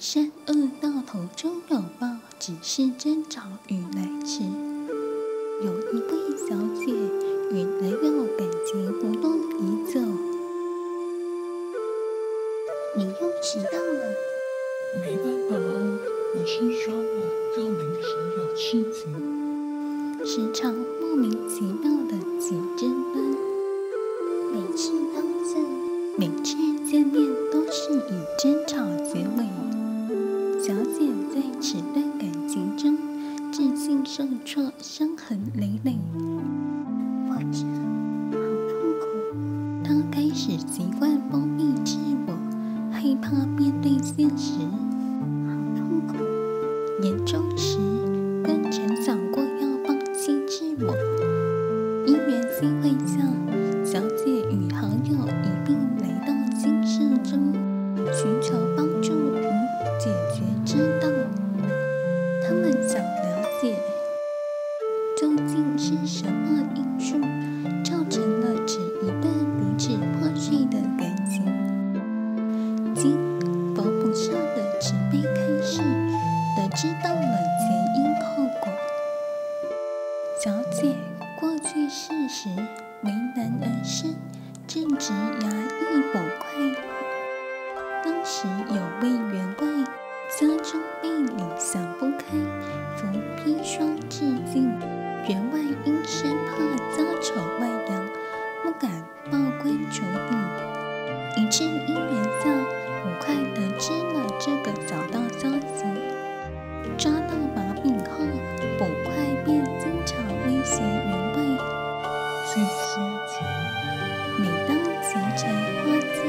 善恶到头终有报，只是争吵与来迟。有一位小姐与男友感情不动已久，你又迟到了。没办法哦，我是说我又临时有事情，时常莫名受挫，伤痕累累。我这好痛苦。他开始习惯封闭自我，害怕面对现实。好痛苦。严重时树造成了这一段如此破碎的感情。经佛菩萨的慈悲开示，得知到了前因后果。小姐过去世时为男而生，正值衙役捕快，当时有位员外。家中婢女想不开，服砒霜自尽。员外因生怕家丑外扬，不敢报官处理。一次因缘下，捕快得知了这个小道消息，抓到把柄后，捕快便经常威胁员外：“这些钱，每当劫财花尽，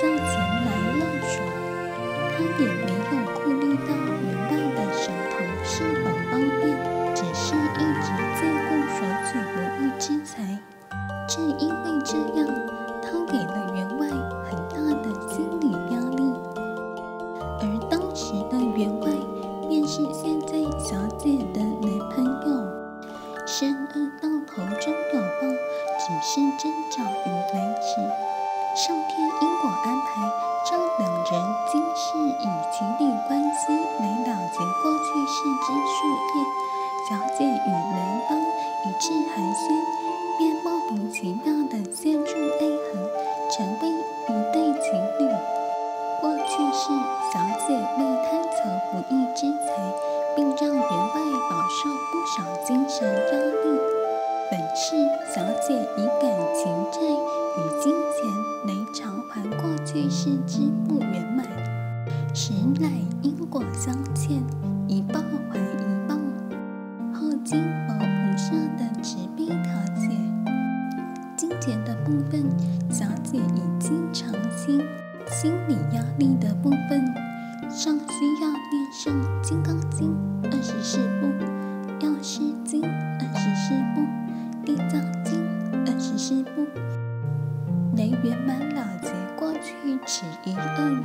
叫前来勒索。”他也没有顾虑到员外的手头是否方便，只是一直。是征兆与来迟。上天因果安排，将两人今世以情侣关系来了结过去世之树叶，小姐与男方一致寒暄，便莫名其妙的陷入爱河，成为一对情侣。过去世，小姐为贪求不义之财，并让员外饱受不少精神压力。本是小姐以感情债与金钱来偿还过去失之不圆满，实乃因果相欠，一报还一报。后经佛菩萨的慈悲调解，金钱的部分，小姐已经偿清；心理压力的部分，尚需要念诵《金刚经》二十四部，《药师经》。是不能圆满了结过去，此一恶缘。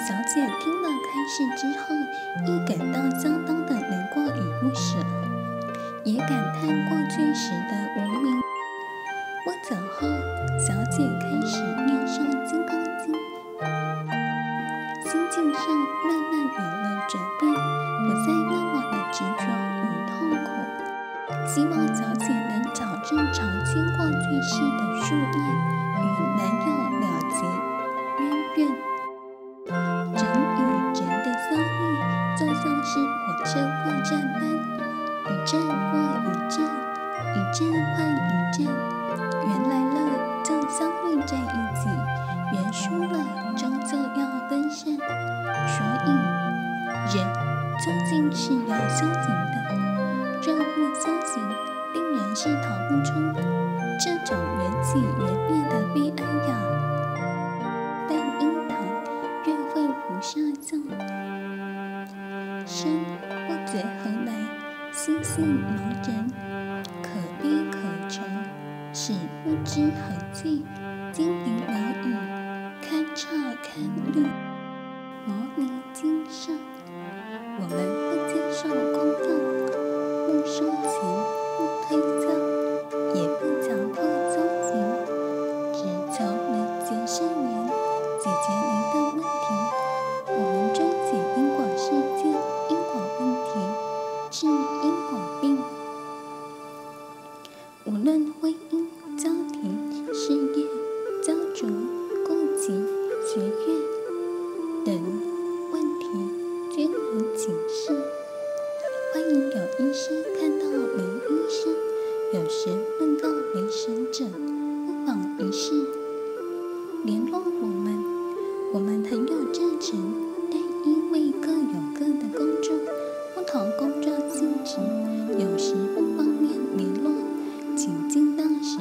小姐听了开示之后，亦感到相当的难过与不舍，也感叹过去时的无我。走后，小姐开始念诵金刚经，心境上慢慢有了转变。经过最细的树叶与男友了结渊源。人与人的相遇就像是火车过站般，一站过一站，一站换一站。原来了就相遇在一起，缘输了终究要分散。所以，人究竟是要修行的，若不修行，定然是逃不出。生不觉何来，心性难真，可悲可愁。事不知何去，精灵老矣。因果病。无论婚姻、家庭、事业、家族、户籍、学业等问题，均能警示。欢迎有医师看到没医师，有时问到没神者，不妨一试。联络我们，我们很有热忱，但因为各有各的工作。不同工作性质，有时不方便联络，请尽量时。